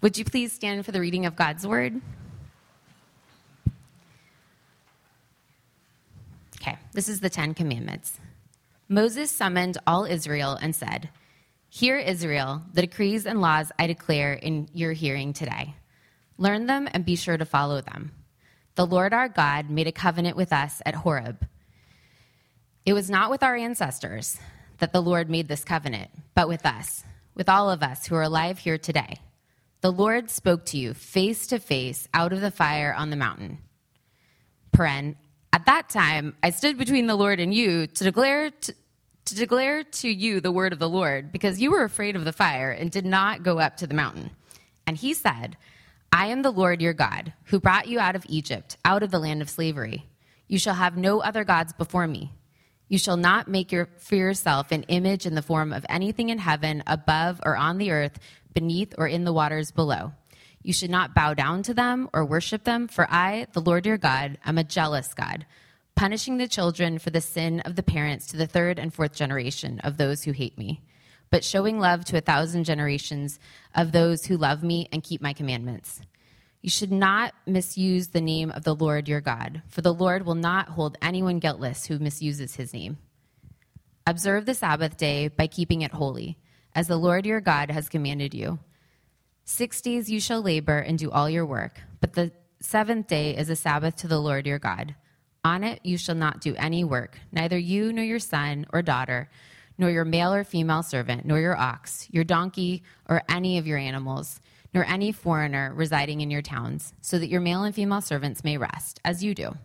Would you please stand for the reading of God's word? Okay, this is the Ten Commandments. Moses summoned all Israel and said, Hear, Israel, the decrees and laws I declare in your hearing today. Learn them and be sure to follow them. The Lord our God made a covenant with us at Horeb. It was not with our ancestors that the Lord made this covenant, but with us, with all of us who are alive here today. The Lord spoke to you face to face out of the fire on the mountain. Paren, at that time, I stood between the Lord and you to declare to, to declare to you the word of the Lord, because you were afraid of the fire and did not go up to the mountain. And he said, I am the Lord your God, who brought you out of Egypt, out of the land of slavery. You shall have no other gods before me. You shall not make your, for yourself an image in the form of anything in heaven, above, or on the earth, beneath, or in the waters below. You should not bow down to them or worship them, for I, the Lord your God, am a jealous God, punishing the children for the sin of the parents to the third and fourth generation of those who hate me, but showing love to a thousand generations of those who love me and keep my commandments. You should not misuse the name of the Lord your God, for the Lord will not hold anyone guiltless who misuses his name. Observe the Sabbath day by keeping it holy, as the Lord your God has commanded you. Six days you shall labor and do all your work, but the seventh day is a Sabbath to the Lord your God. On it you shall not do any work, neither you nor your son or daughter, nor your male or female servant, nor your ox, your donkey, or any of your animals nor any foreigner residing in your towns, so that your male and female servants may rest, as you do.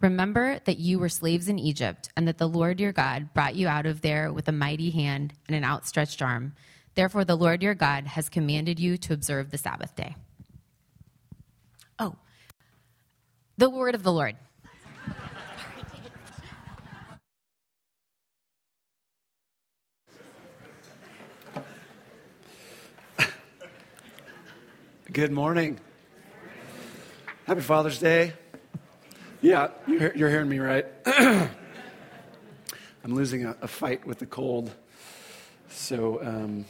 Remember that you were slaves in Egypt, and that the Lord your God brought you out of there with a mighty hand and an outstretched arm. Therefore, the Lord your God has commanded you to observe the Sabbath day. Oh, the word of the Lord. Good morning. Happy Father's Day. Yeah, you're, you're hearing me right. I'm losing a, a, fight with the cold. So um,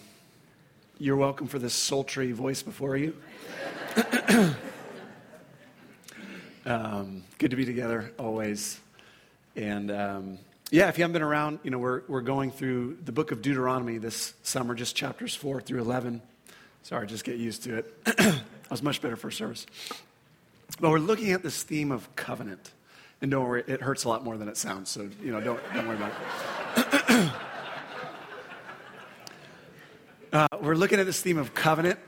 you're welcome for this sultry voice before you. um, good to be together always. And um, yeah, if you haven't been around, you know, we're, we're going through the book of Deuteronomy this summer, just chapters 4 through 11. Sorry, just get used to it. I was much better for service. But we're looking at this theme of covenant. And don't worry, it hurts a lot more than it sounds, so you know, don't, don't worry about it. uh, we're looking at this theme of covenant.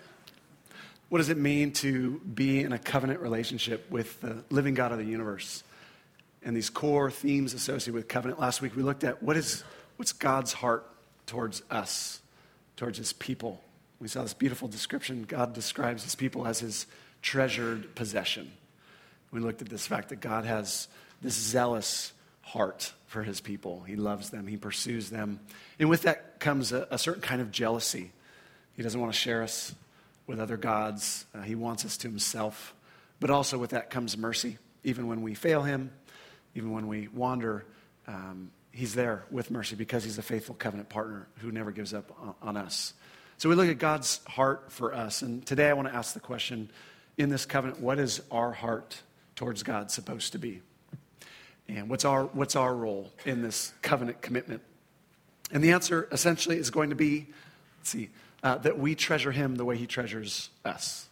What does it mean to be in a covenant relationship with the living God of the universe? And these core themes associated with covenant. Last week we looked at what is what's God's heart towards us, towards his people. We saw this beautiful description. God describes his people as his treasured possession. We looked at this fact that God has this zealous heart for his people. He loves them, he pursues them. And with that comes a, a certain kind of jealousy. He doesn't want to share us with other gods, uh, he wants us to himself. But also with that comes mercy. Even when we fail him, even when we wander, um, he's there with mercy because he's a faithful covenant partner who never gives up on, on us. So we look at God's heart for us. And today I want to ask the question in this covenant, what is our heart towards God supposed to be? And what's our, what's our role in this covenant commitment? And the answer essentially is going to be let's see, uh, that we treasure Him the way He treasures us.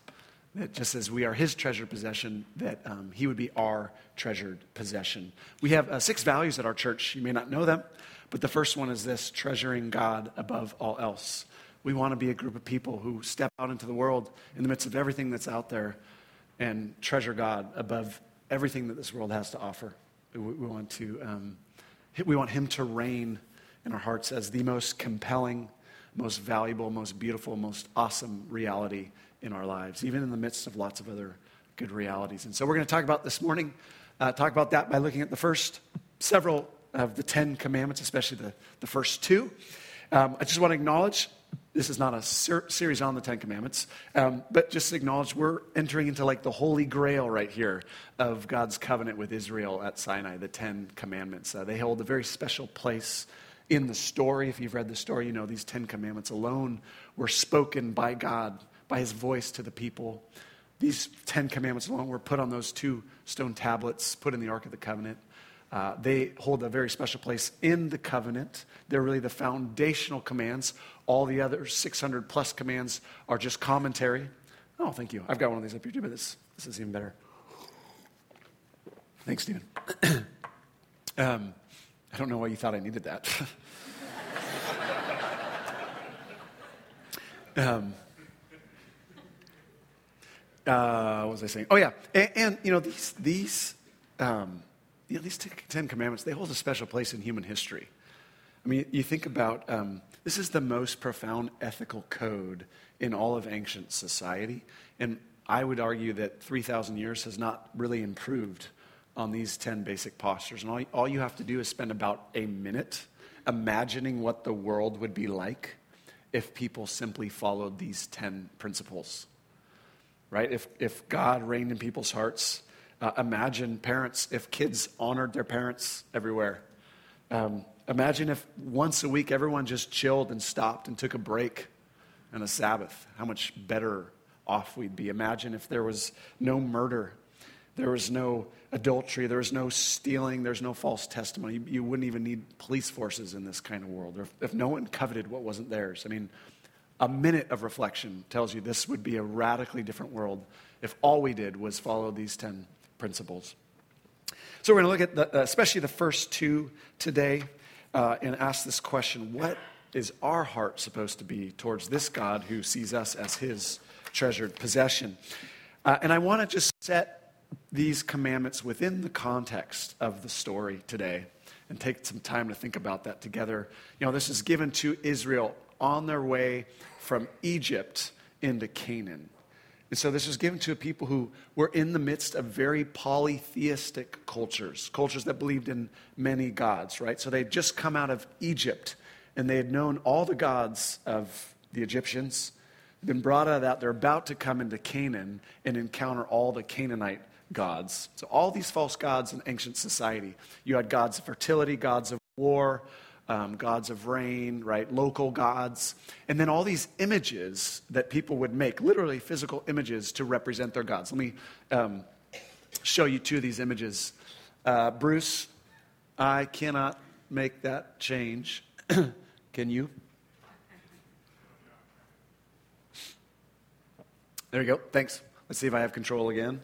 That just as we are His treasured possession, that um, He would be our treasured possession. We have uh, six values at our church. You may not know them, but the first one is this treasuring God above all else. We want to be a group of people who step out into the world in the midst of everything that's out there and treasure God above everything that this world has to offer. We, want to, um, we want Him to reign in our hearts as the most compelling, most valuable, most beautiful, most awesome reality in our lives, even in the midst of lots of other good realities. And so we're going to talk about this morning, uh, talk about that by looking at the first several of the Ten Commandments, especially the, the first two. Um, I just want to acknowledge this is not a ser- series on the Ten Commandments, um, but just acknowledge we're entering into like the holy grail right here of God's covenant with Israel at Sinai, the Ten Commandments. Uh, they hold a very special place in the story. If you've read the story, you know these Ten Commandments alone were spoken by God by his voice to the people. These Ten Commandments alone were put on those two stone tablets, put in the Ark of the Covenant. Uh, they hold a very special place in the covenant. They're really the foundational commands. All the other 600 plus commands are just commentary. Oh, thank you. I've got one of these up here too, but this, this is even better. Thanks, Stephen. um, I don't know why you thought I needed that. um, uh, what was I saying? Oh, yeah. And, and you know, these, these, um, you know, these Ten Commandments, they hold a special place in human history. I mean, you think about um, this is the most profound ethical code in all of ancient society. And I would argue that 3,000 years has not really improved on these 10 basic postures. And all, all you have to do is spend about a minute imagining what the world would be like if people simply followed these 10 principles right? If, if God reigned in people's hearts, uh, imagine parents, if kids honored their parents everywhere. Um, imagine if once a week everyone just chilled and stopped and took a break and a Sabbath, how much better off we'd be. Imagine if there was no murder, there was no adultery, there was no stealing, there's no false testimony. You, you wouldn't even need police forces in this kind of world. Or if, if no one coveted what wasn't theirs. I mean, a minute of reflection tells you this would be a radically different world if all we did was follow these 10 principles. So we're going to look at the, uh, especially the first two today uh, and ask this question What is our heart supposed to be towards this God who sees us as his treasured possession? Uh, and I want to just set these commandments within the context of the story today and take some time to think about that together. You know, this is given to Israel on their way from Egypt into Canaan. And so this was given to people who were in the midst of very polytheistic cultures, cultures that believed in many gods, right? So they'd just come out of Egypt and they had known all the gods of the Egyptians, been brought out of that. They're about to come into Canaan and encounter all the Canaanite gods. So all these false gods in ancient society. You had gods of fertility, gods of war, um, gods of rain, right? Local gods. And then all these images that people would make, literally physical images to represent their gods. Let me um, show you two of these images. Uh, Bruce, I cannot make that change. Can you? There you go. Thanks. Let's see if I have control again.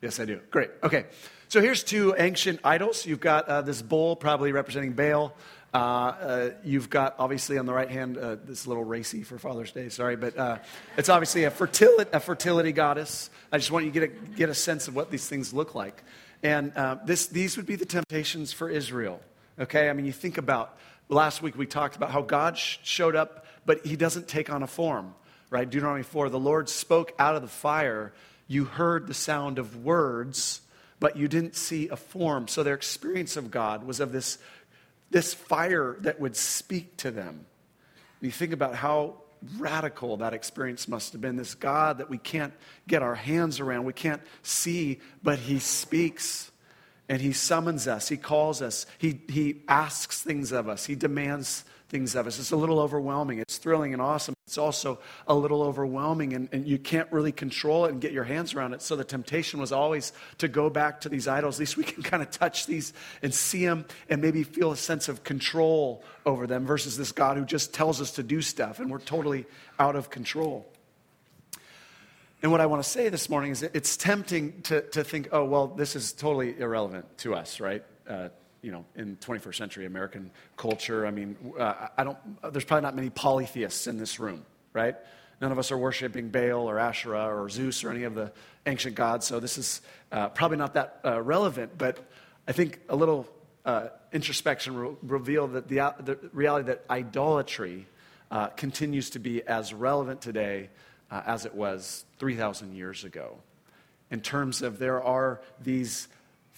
Yes, I do. Great. Okay. So here's two ancient idols. You've got uh, this bull, probably representing Baal. Uh, uh, you've got, obviously, on the right hand, uh, this little racy for Father's Day, sorry, but uh, it's obviously a fertility, a fertility goddess. I just want you to get a, get a sense of what these things look like. And uh, this, these would be the temptations for Israel. Okay? I mean, you think about last week we talked about how God sh- showed up, but he doesn't take on a form, right? Deuteronomy 4 the Lord spoke out of the fire. You heard the sound of words, but you didn't see a form. So their experience of God was of this this fire that would speak to them. You think about how radical that experience must have been. This God that we can't get our hands around, we can't see, but He speaks and He summons us, He calls us, He, he asks things of us, He demands things of us. It's a little overwhelming. It's thrilling and awesome. It's also a little overwhelming, and, and you can't really control it and get your hands around it. So the temptation was always to go back to these idols. At least we can kind of touch these and see them and maybe feel a sense of control over them versus this God who just tells us to do stuff and we're totally out of control. And what I want to say this morning is it's tempting to, to think, oh, well, this is totally irrelevant to us, right? Uh, you know, in 21st century American culture. I mean, uh, I don't, there's probably not many polytheists in this room, right? None of us are worshiping Baal or Asherah or Zeus or any of the ancient gods, so this is uh, probably not that uh, relevant, but I think a little uh, introspection re- revealed that the, the, reality that idolatry uh, continues to be as relevant today uh, as it was 3,000 years ago. In terms of there are these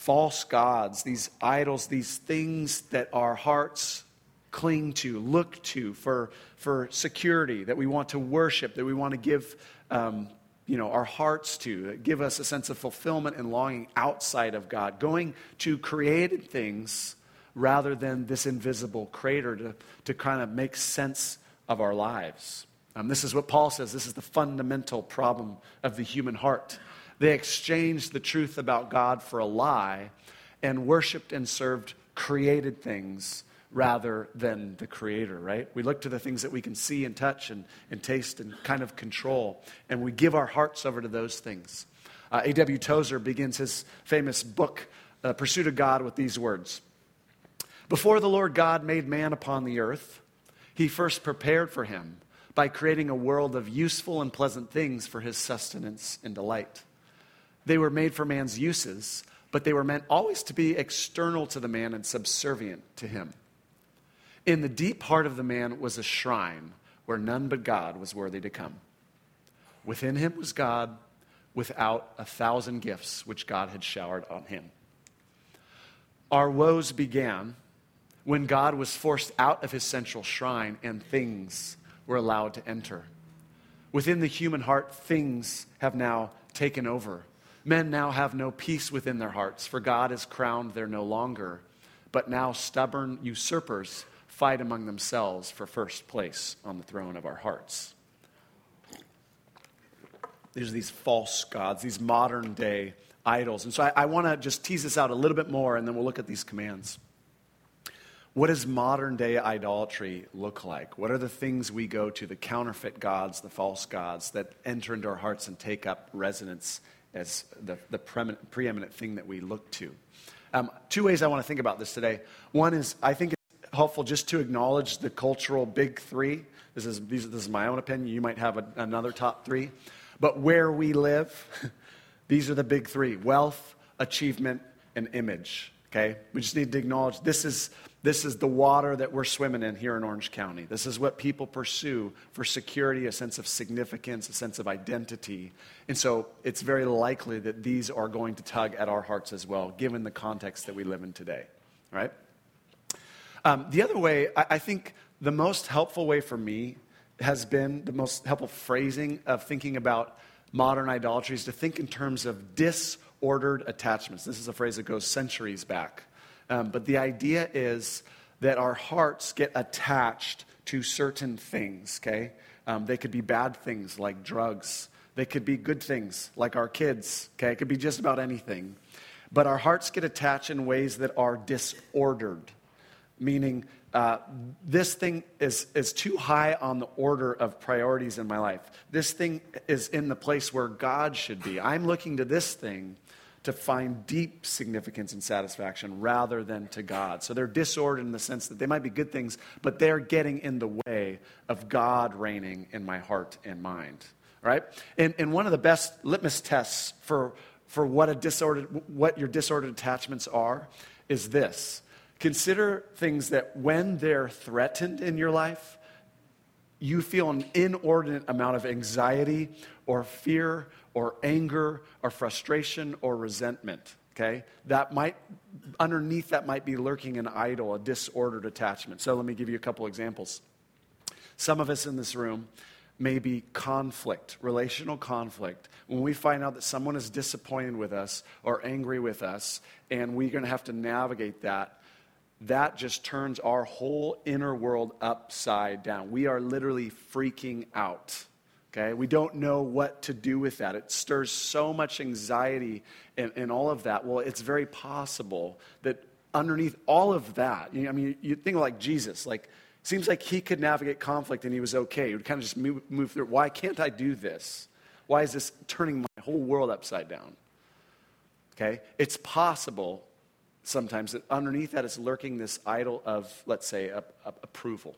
false gods, these idols, these things that our hearts cling to, look to for, for security, that we want to worship, that we want to give um, you know, our hearts to, that give us a sense of fulfillment and longing outside of God, going to created things rather than this invisible creator to, to kind of make sense of our lives. Um, this is what Paul says this is the fundamental problem of the human heart. They exchanged the truth about God for a lie and worshiped and served created things rather than the creator, right? We look to the things that we can see and touch and, and taste and kind of control, and we give our hearts over to those things. Uh, A.W. Tozer begins his famous book, uh, Pursuit of God, with these words Before the Lord God made man upon the earth, he first prepared for him by creating a world of useful and pleasant things for his sustenance and delight. They were made for man's uses, but they were meant always to be external to the man and subservient to him. In the deep heart of the man was a shrine where none but God was worthy to come. Within him was God, without a thousand gifts which God had showered on him. Our woes began when God was forced out of his central shrine and things were allowed to enter. Within the human heart, things have now taken over. Men now have no peace within their hearts, for God is crowned there no longer. But now stubborn usurpers fight among themselves for first place on the throne of our hearts. There's these false gods, these modern day idols. And so I, I want to just tease this out a little bit more, and then we'll look at these commands. What does modern day idolatry look like? What are the things we go to, the counterfeit gods, the false gods that enter into our hearts and take up residence as the, the preeminent thing that we look to? Um, two ways I want to think about this today. One is I think it's helpful just to acknowledge the cultural big three. This is, these, this is my own opinion. You might have a, another top three. But where we live, these are the big three wealth, achievement, and image. Okay? We just need to acknowledge this is, this is the water that we're swimming in here in Orange County. This is what people pursue for security, a sense of significance, a sense of identity. And so it's very likely that these are going to tug at our hearts as well, given the context that we live in today. Right? Um, the other way, I, I think the most helpful way for me has been the most helpful phrasing of thinking about modern idolatry is to think in terms of disordered attachments. This is a phrase that goes centuries back. Um, but the idea is that our hearts get attached to certain things, okay? Um, they could be bad things like drugs, they could be good things like our kids, okay? It could be just about anything. But our hearts get attached in ways that are disordered meaning uh, this thing is, is too high on the order of priorities in my life. This thing is in the place where God should be. I'm looking to this thing to find deep significance and satisfaction rather than to God. So they're disordered in the sense that they might be good things, but they're getting in the way of God reigning in my heart and mind. Right? And, and one of the best litmus tests for, for what, a disordered, what your disordered attachments are is this Consider things that when they're threatened in your life, you feel an inordinate amount of anxiety or fear or anger or frustration or resentment. Okay? That might, underneath that might be lurking an idol, a disordered attachment. So let me give you a couple examples. Some of us in this room may be conflict, relational conflict. When we find out that someone is disappointed with us or angry with us, and we're going to have to navigate that that just turns our whole inner world upside down. We are literally freaking out. Okay? We don't know what to do with that. It stirs so much anxiety and, and all of that. Well, it's very possible that underneath all of that, you I mean, you think like Jesus, like, seems like he could navigate conflict and he was okay. He would kind of just move, move through. Why can't I do this? Why is this turning my whole world upside down? Okay? It's possible sometimes that underneath that is lurking this idol of, let's say, a, a, approval.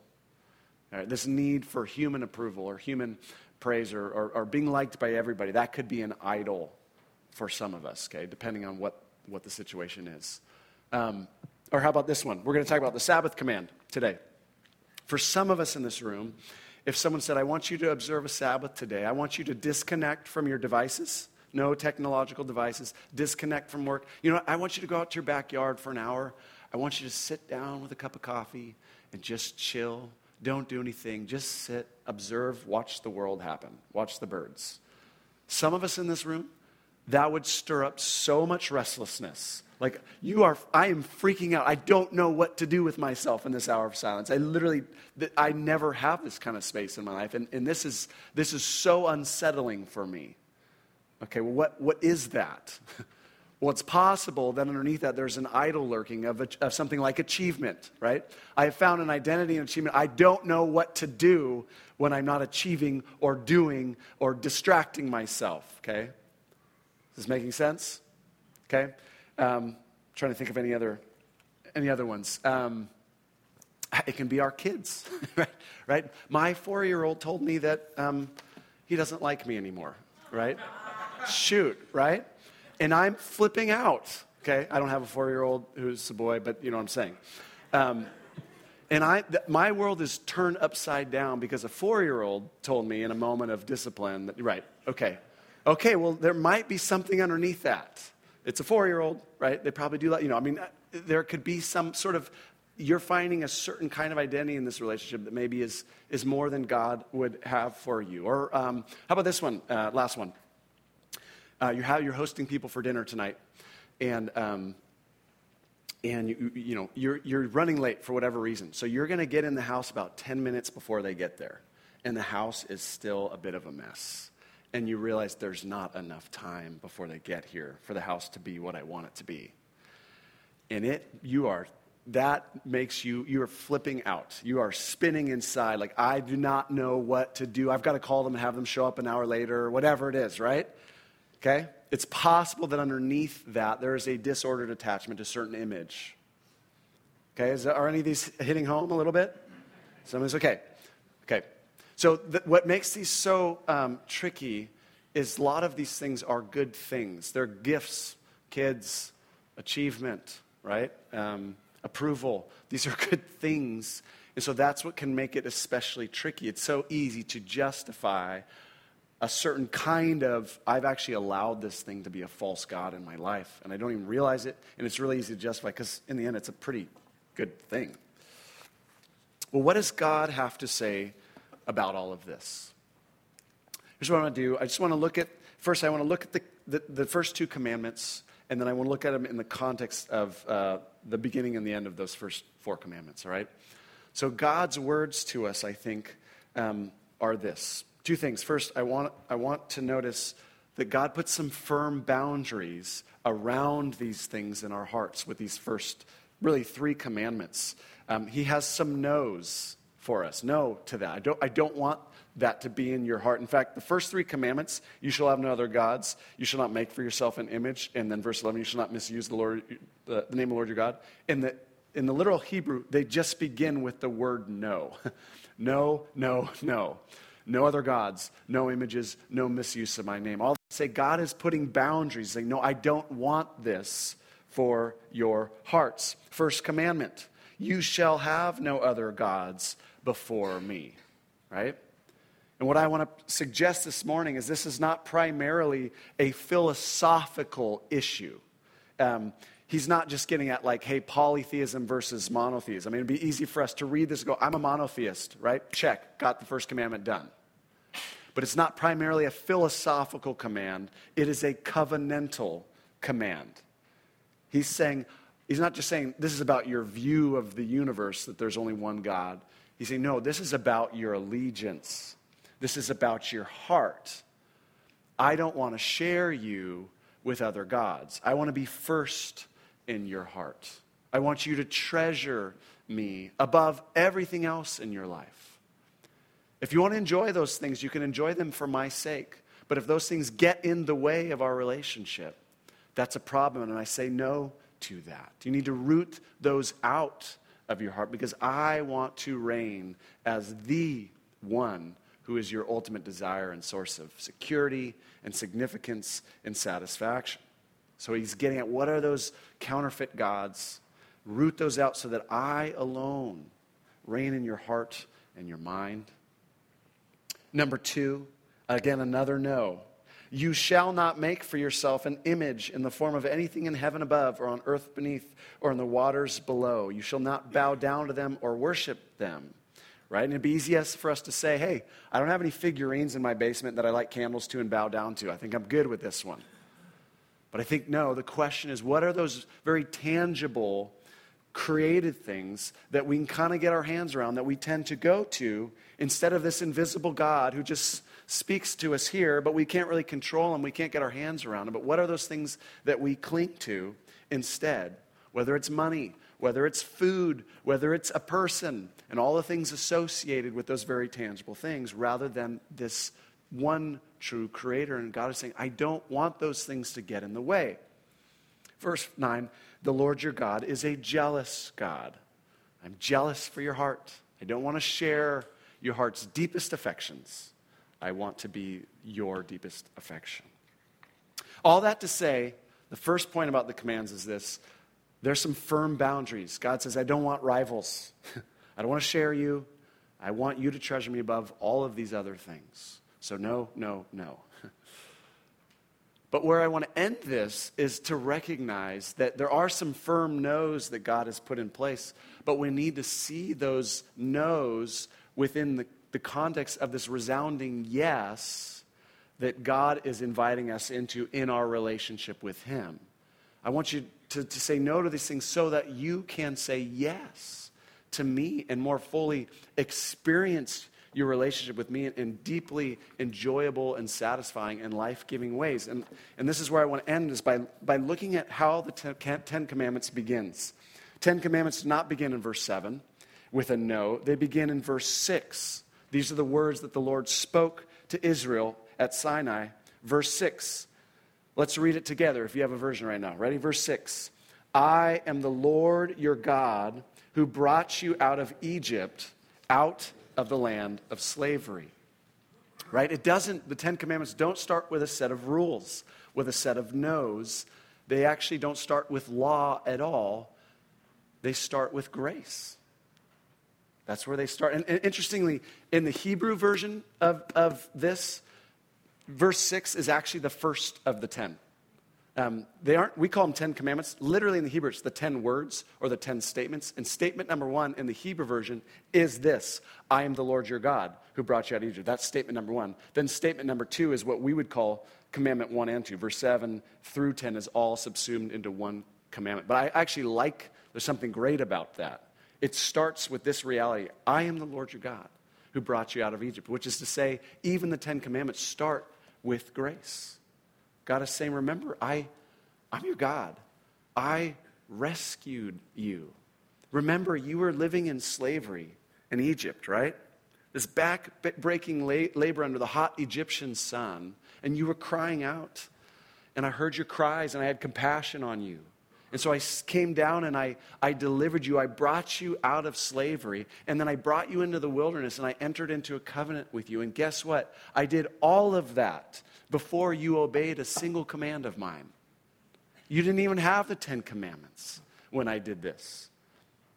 Right, this need for human approval or human praise or, or, or, being liked by everybody. That could be an idol for some of us, okay, depending on what, what the situation is. Um, or how about this one? We're going to talk about the Sabbath command today. For some of us in this room, if someone said, I want you to observe a Sabbath today, I want you to disconnect from your devices no technological devices, disconnect from work. You know, I want you to go out to your backyard for an hour. I want you to sit down with a cup of coffee and just chill. Don't do anything. Just sit, observe, watch the world happen, watch the birds. Some of us in this room, that would stir up so much restlessness. Like, you are, I am freaking out. I don't know what to do with myself in this hour of silence. I literally, I never have this kind of space in my life. And, and this, is, this is so unsettling for me. Okay, well, what, what is that? Well, it's possible that underneath that there's an idol lurking of, of something like achievement, right? I have found an identity in achievement. I don't know what to do when I'm not achieving or doing or distracting myself, okay? Is this making sense? Okay? Um, trying to think of any other, any other ones. Um, it can be our kids, right? right? My four year old told me that um, he doesn't like me anymore, right? Shoot, right? and I'm flipping out. Okay, I don't have a four year old who's a boy, but you know what I'm saying. Um, and I, th- my world is turned upside down because a four year old told me in a moment of discipline that, right, okay, okay, well, there might be something underneath that. It's a four year old, right? They probably do that. You know, I mean, uh, there could be some sort of, you're finding a certain kind of identity in this relationship that maybe is, is more than God would have for you. Or um, how about this one, uh, last one? Uh, you have, you're hosting people for dinner tonight, and, um, and you, you know, you're, you're running late for whatever reason. So you're going to get in the house about 10 minutes before they get there, and the house is still a bit of a mess. And you realize there's not enough time before they get here for the house to be what I want it to be. And it, you are that makes you you are flipping out you are spinning inside like i do not know what to do i've got to call them and have them show up an hour later whatever it is right Okay? It's possible that underneath that there is a disordered attachment to certain image. Okay? Is, are any of these hitting home a little bit? Someone's okay. Okay. So, th- what makes these so um, tricky is a lot of these things are good things. They're gifts, kids, achievement, right? Um, approval. These are good things. And so that's what can make it especially tricky. It's so easy to justify a certain kind of, I've actually allowed this thing to be a false God in my life, and I don't even realize it, and it's really easy to justify because in the end, it's a pretty good thing. Well, what does God have to say about all of this? Here's what I want to do. I just want to look at, first, I want to look at the, the, the first two commandments, and then I want to look at them in the context of uh, the beginning and the end of those first four commandments, all right? So, God's words to us, I think, um, are this Two things. First, I want, I want to notice that God puts some firm boundaries around these things in our hearts with these first, really, three commandments. Um, he has some no's for us. No to that. I don't, I don't want that to be in your heart. In fact, the first three commandments you shall have no other gods, you shall not make for yourself an image, and then verse 11, you shall not misuse the, Lord, the, the name of the Lord your God. In the, in the literal Hebrew, they just begin with the word no. no, no, no no other gods, no images, no misuse of my name. All say God is putting boundaries, saying, No, I don't want this for your hearts. First commandment you shall have no other gods before me. Right? And what I want to suggest this morning is this is not primarily a philosophical issue. Um, he's not just getting at like, hey, polytheism versus monotheism. I mean, it'd be easy for us to read this and go, I'm a monotheist, right? Check, got the first commandment done. But it's not primarily a philosophical command, it is a covenantal command. He's saying, he's not just saying this is about your view of the universe, that there's only one God. He's saying, no, this is about your allegiance. This is about your heart. I don't want to share you with other gods. I want to be first in your heart. I want you to treasure me above everything else in your life. If you want to enjoy those things, you can enjoy them for my sake. But if those things get in the way of our relationship, that's a problem. And I say no to that. You need to root those out of your heart because I want to reign as the one who is your ultimate desire and source of security and significance and satisfaction. So he's getting at what are those counterfeit gods? Root those out so that I alone reign in your heart and your mind. Number two, again, another no. You shall not make for yourself an image in the form of anything in heaven above, or on earth beneath, or in the waters below. You shall not bow down to them or worship them right? And it'd be easiest for us to say, hey, I don't have any figurines in my basement that I light candles to and bow down to. I think I'm good with this one. But I think, no, the question is what are those very tangible, created things that we can kind of get our hands around that we tend to go to instead of this invisible God who just speaks to us here, but we can't really control him, we can't get our hands around him. But what are those things that we cling to instead? Whether it's money, whether it's food, whether it's a person, and all the things associated with those very tangible things, rather than this one true creator. And God is saying, I don't want those things to get in the way. Verse 9 The Lord your God is a jealous God. I'm jealous for your heart. I don't want to share your heart's deepest affections. I want to be your deepest affection. All that to say, the first point about the commands is this there's some firm boundaries. God says, I don't want rivals. I don't want to share you. I want you to treasure me above all of these other things. So, no, no, no. but where I want to end this is to recognize that there are some firm no's that God has put in place, but we need to see those no's within the, the context of this resounding yes that God is inviting us into in our relationship with Him. I want you to, to say no to these things so that you can say yes to me and more fully experience your relationship with me in, deeply enjoyable and satisfying and life-giving ways. And, and this is where I want to end is by, by looking at how the ten, ten Commandments begins. Ten Commandments do not begin in verse 7 with a no. They begin in verse 6. These are the words that the Lord spoke to Israel at Sinai. Verse 6. Let's read it together if you have a version right now. Ready? Verse 6. I am the Lord your God who brought you out of Egypt, out of the land of slavery. Right? It doesn't, the Ten Commandments don't start with a set of rules, with a set of no's. They actually don't start with law at all. They start with grace. That's where they start. And, and interestingly, in the Hebrew version of, of this, verse 6 is actually the first of the 10. Um, they aren't, we call them 10 commandments. Literally in the Hebrew, it's the 10 words or the 10 statements. And statement number one in the Hebrew version is this I am the Lord your God who brought you out of Egypt. That's statement number one. Then statement number two is what we would call commandment one and two. Verse 7 through 10 is all subsumed into one commandment. But I actually like, there's something great about that. It starts with this reality I am the Lord your God who brought you out of Egypt, which is to say, even the Ten Commandments start with grace. God is saying, Remember, I, I'm your God. I rescued you. Remember, you were living in slavery in Egypt, right? This back breaking labor under the hot Egyptian sun, and you were crying out. And I heard your cries, and I had compassion on you. And so I came down and I, I delivered you. I brought you out of slavery. And then I brought you into the wilderness and I entered into a covenant with you. And guess what? I did all of that before you obeyed a single command of mine. You didn't even have the Ten Commandments when I did this.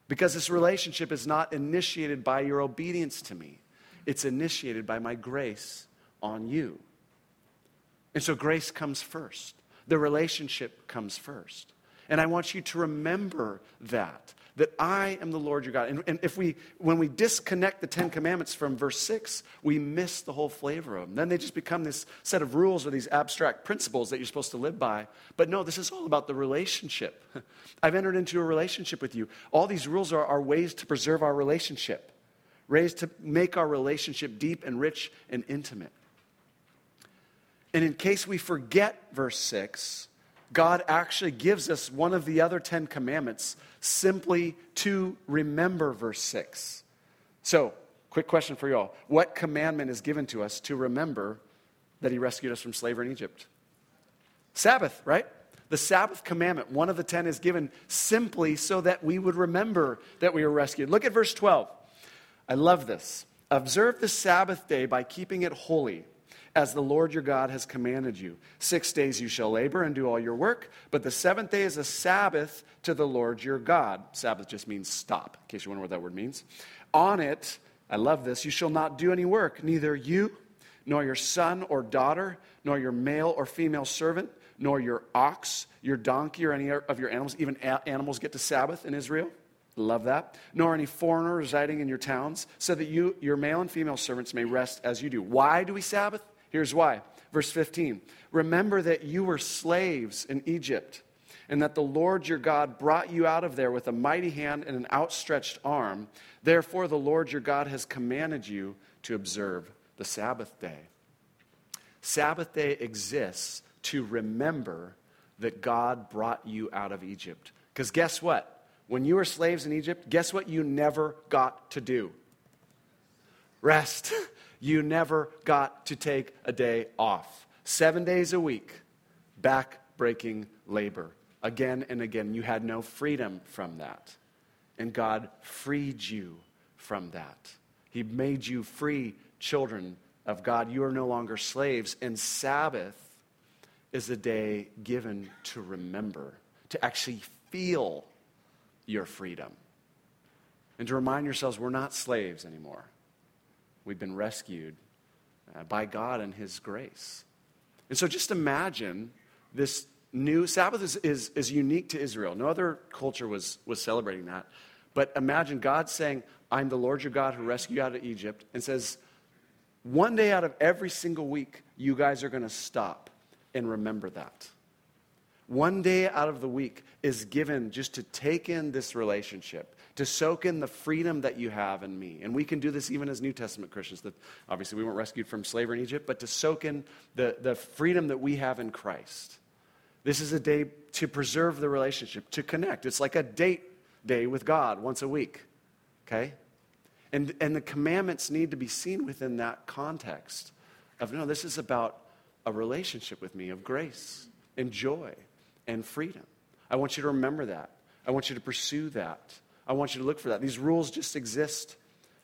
Because this relationship is not initiated by your obedience to me, it's initiated by my grace on you. And so grace comes first, the relationship comes first. And I want you to remember that that I am the Lord your God. And, and, if we, when we disconnect the Ten Commandments from verse 6, we miss the whole flavor of them. Then they just become this set of rules or these abstract principles that you're supposed to live by. But no, this is all about the relationship. I've entered into a relationship with you. All these rules are, are ways to preserve our relationship, ways to make our relationship deep and rich and intimate. And in case we forget verse 6, God actually gives us one of the other Ten Commandments simply to remember, verse 6. So, quick question for you all. What commandment is given to us to remember that He rescued us from slavery in Egypt? Sabbath, right? The Sabbath commandment, one of the ten, is given simply so that we would remember that we were rescued. Look at verse 12. I love this. Observe the Sabbath day by keeping it holy as the Lord your God has commanded you. Six days you shall labor and do all your work, but the seventh day is a Sabbath to the Lord your God. Sabbath just means stop, in case you wonder what that word means. On it, I love this, you shall not do any work, neither you, nor your son or daughter, nor your male or female servant, nor your ox, your donkey, or any of your animals. Even animals get to Sabbath in Israel. Love that. Nor any foreigner residing in your towns, so that you, your male and female servants may rest as you do. Why do we Sabbath? Here's why. Verse 15 Remember that you were slaves in Egypt, and that the Lord your God brought you out of there with a mighty hand and an outstretched arm. Therefore, the Lord your God has commanded you to observe the Sabbath day. Sabbath day exists to remember that God brought you out of Egypt. Because guess what? When you were slaves in Egypt, guess what you never got to do? Rest. You never got to take a day off. Seven days a week, back breaking labor. Again and again, you had no freedom from that. And God freed you from that. He made you free children of God. You are no longer slaves. And Sabbath is a day given to remember, to actually feel your freedom. And to remind yourselves, we're not slaves anymore. We've been rescued uh, by God and His grace. And so just imagine this new Sabbath is, is, is unique to Israel. No other culture was, was celebrating that. But imagine God saying, I'm the Lord your God who rescued you out of Egypt, and says, one day out of every single week, you guys are going to stop and remember that. One day out of the week is given just to take in this relationship, to soak in the freedom that you have in me. And we can do this even as New Testament Christians. That obviously we weren't rescued from slavery in Egypt, but to soak in the, the freedom that we have in Christ. This is a day to preserve the relationship, to connect. It's like a date day with God once a week. Okay? And, and the commandments need to be seen within that context of no, this is about a relationship with me of grace and joy and freedom. I want you to remember that. I want you to pursue that. I want you to look for that. These rules just exist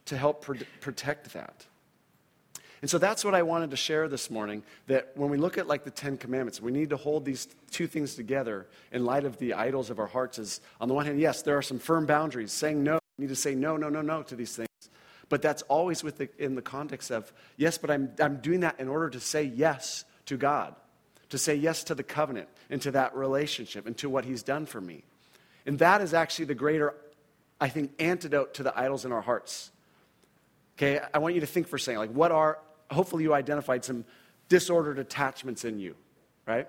to help pr- protect that. And so that's what I wanted to share this morning that when we look at like the 10 commandments, we need to hold these two things together in light of the idols of our hearts is on the one hand, yes, there are some firm boundaries saying no. We need to say no, no, no, no to these things. But that's always the, in the context of, yes, but I'm, I'm doing that in order to say yes to God, to say yes to the covenant and to that relationship and to what He's done for me. And that is actually the greater, I think, antidote to the idols in our hearts. Okay, I want you to think for a second, like, what are, hopefully, you identified some disordered attachments in you, right?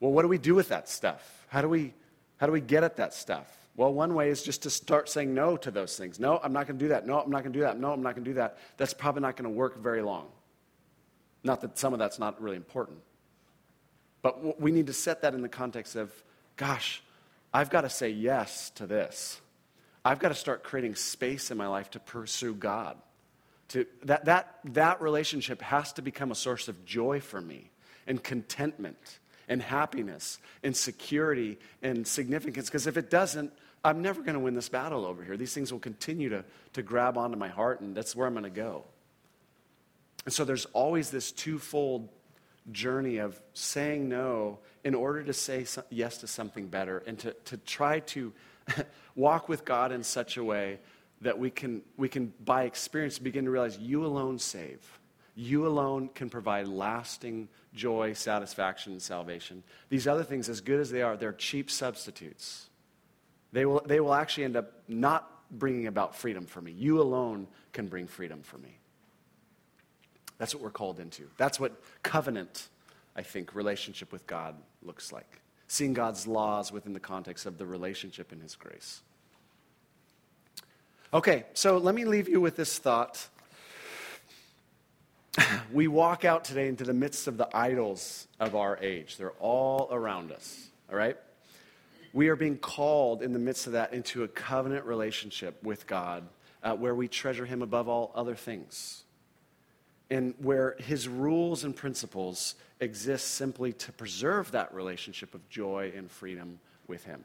Well, what do we do with that stuff? How do we, how do we get at that stuff? Well, one way is just to start saying no to those things. No, I'm not going to do that. No, I'm not going to do that. No, I'm not going to do that. That's probably not going to work very long. Not that some of that's not really important. But we need to set that in the context of, gosh, I've got to say yes to this. I've got to start creating space in my life to pursue God. To, that, that, that relationship has to become a source of joy for me and contentment and happiness and security and significance. Because if it doesn't, I'm never going to win this battle over here. These things will continue to, to grab onto my heart, and that's where I'm going to go. And so there's always this twofold journey of saying no in order to say yes to something better and to, to try to walk with God in such a way that we can, we can, by experience, begin to realize you alone save. You alone can provide lasting joy, satisfaction, and salvation. These other things, as good as they are, they're cheap substitutes. They will, they will actually end up not bringing about freedom for me. You alone can bring freedom for me. That's what we're called into. That's what covenant, I think, relationship with God looks like. Seeing God's laws within the context of the relationship in His grace. Okay, so let me leave you with this thought. we walk out today into the midst of the idols of our age. They're all around us, all right? We are being called in the midst of that into a covenant relationship with God uh, where we treasure Him above all other things and where his rules and principles exist simply to preserve that relationship of joy and freedom with him.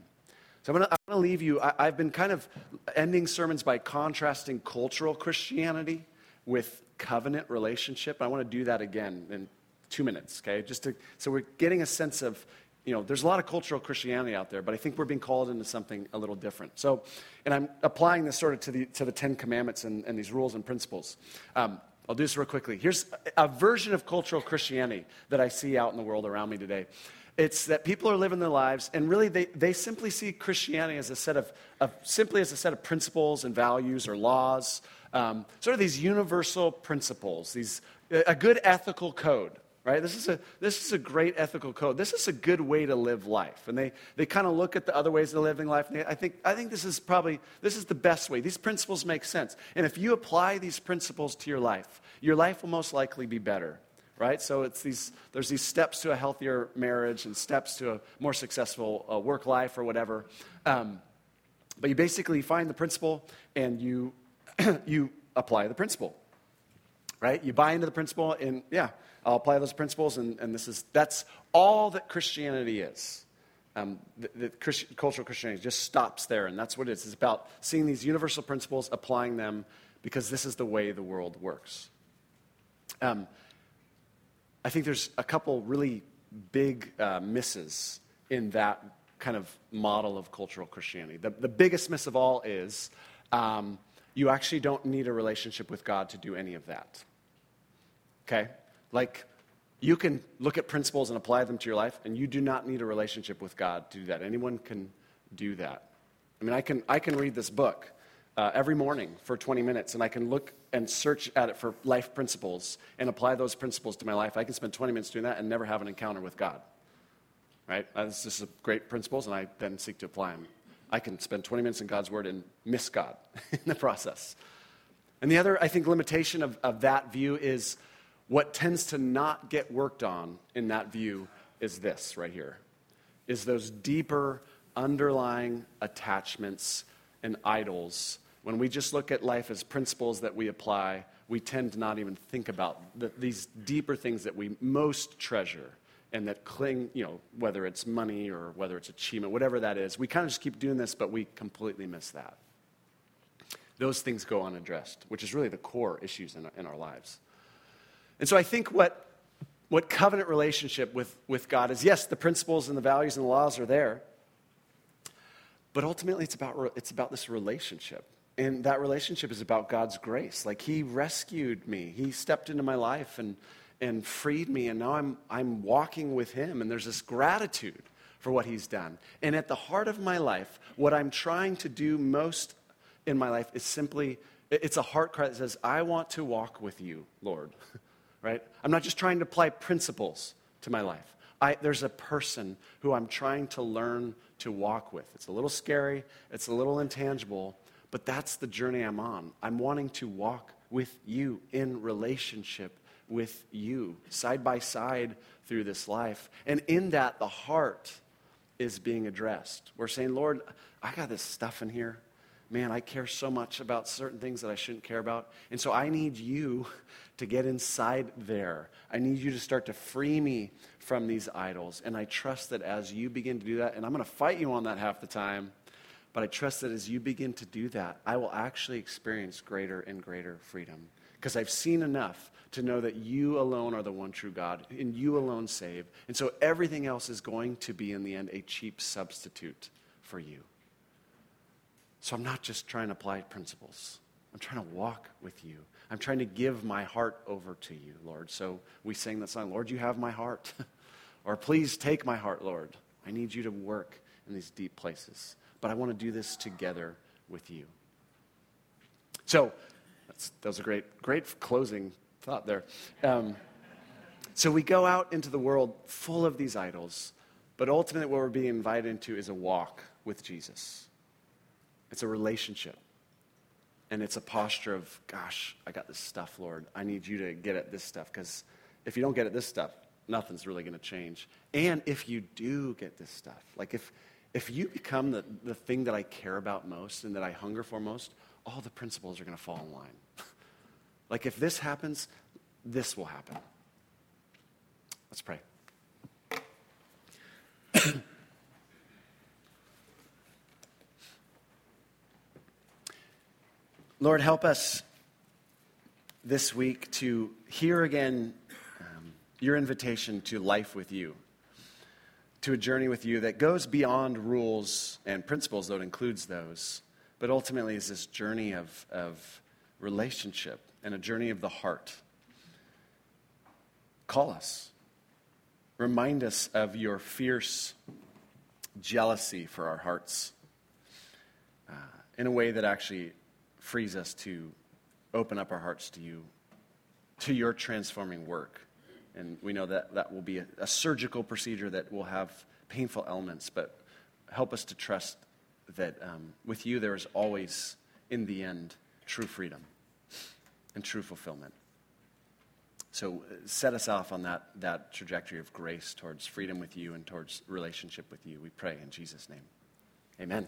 So I'm going to leave you. I, I've been kind of ending sermons by contrasting cultural Christianity with covenant relationship. I want to do that again in two minutes, okay? Just to, so we're getting a sense of, you know, there's a lot of cultural Christianity out there, but I think we're being called into something a little different. So, and I'm applying this sort of to the, to the Ten Commandments and, and these rules and principles. Um, I'll do this real quickly. Here's a version of cultural Christianity that I see out in the world around me today. It's that people are living their lives, and really they, they simply see Christianity as a set of, of simply as a set of principles and values or laws, um, sort of these universal principles, these, a good ethical code, right? This is a, this is a great ethical code. This is a good way to live life. And they, they kind of look at the other ways of living life. They, I, think, I think this is probably, this is the best way. These principles make sense. And if you apply these principles to your life, your life will most likely be better, right? So it's these, there's these steps to a healthier marriage and steps to a more successful uh, work life or whatever. Um, but you basically find the principle and you, you apply the principle, right? You buy into the principle and yeah, I'll apply those principles, and, and this is, that's all that Christianity is. Um, the, the Christ, cultural Christianity just stops there, and that's what it is. It's about seeing these universal principles, applying them, because this is the way the world works. Um, I think there's a couple really big uh, misses in that kind of model of cultural Christianity. The, the biggest miss of all is um, you actually don't need a relationship with God to do any of that. Okay? Like, you can look at principles and apply them to your life, and you do not need a relationship with God to do that. Anyone can do that. I mean, I can, I can read this book uh, every morning for 20 minutes, and I can look and search at it for life principles and apply those principles to my life. I can spend 20 minutes doing that and never have an encounter with God. Right? That's just great principles, and I then seek to apply them. I can spend 20 minutes in God's Word and miss God in the process. And the other, I think, limitation of, of that view is what tends to not get worked on in that view is this right here is those deeper underlying attachments and idols. When we just look at life as principles that we apply, we tend to not even think about the, these deeper things that we most treasure and that cling, you know, whether it's money or whether it's achievement, whatever that is. We kind of just keep doing this, but we completely miss that. Those things go unaddressed, which is really the core issues in, in our lives. And so I think what, what covenant relationship with, with God is yes, the principles and the values and the laws are there, but ultimately it's about, it's about this relationship. And that relationship is about God's grace. Like He rescued me, He stepped into my life and, and freed me, and now I'm, I'm walking with Him, and there's this gratitude for what He's done. And at the heart of my life, what I'm trying to do most in my life is simply it's a heart cry that says, I want to walk with you, Lord. right? I'm not just trying to apply principles to my life. I, there's a person who I'm trying to learn to walk with. It's a little scary, it's a little intangible, but that's the journey I'm on. I'm wanting to walk with you in relationship with you, side by side through this life. And in that, the heart is being addressed. We're saying, Lord, I got this stuff in here. Man, I care so much about certain things that I shouldn't care about. And so I need you to get inside there. I need you to start to free me from these idols. And I trust that as you begin to do that, and I'm going to fight you on that half the time, but I trust that as you begin to do that, I will actually experience greater and greater freedom. Because I've seen enough to know that you alone are the one true God, and you alone save. And so everything else is going to be, in the end, a cheap substitute for you. So I'm not just trying to apply principles, I'm trying to walk with you. I'm trying to give my heart over to you, Lord. So we sing that song, Lord, you have my heart. or please take my heart, Lord. I need you to work in these deep places. But I want to do this together with you. So that was a great, great closing thought there. Um, so we go out into the world full of these idols, but ultimately what we're being invited into is a walk with Jesus. It's a relationship. And it's a posture of, gosh, I got this stuff, Lord. I need you to get at this stuff because if you don't get at this stuff, nothing's really going to change. And if you do get this stuff, like if, if you become the, the thing that I care about most and that I hunger for most, all the principles are going to fall in line. like if this happens, this will happen. Let's pray. Lord, help us this week to hear again um, your invitation to life with you, to a journey with you that goes beyond rules and principles, though it includes those, but ultimately is this journey of, of relationship and a journey of the heart. Call us. Remind us of your fierce jealousy for our hearts uh, in a way that actually frees us to open up our hearts to you, to your transforming work And we know that that will be a, a surgical procedure that will have painful elements, but help us to trust that um, with you there is always, in the end, true freedom and true fulfillment. So uh, set us off on that, that trajectory of grace towards freedom with you and towards relationship with you. We pray in Jesus' name. Amen.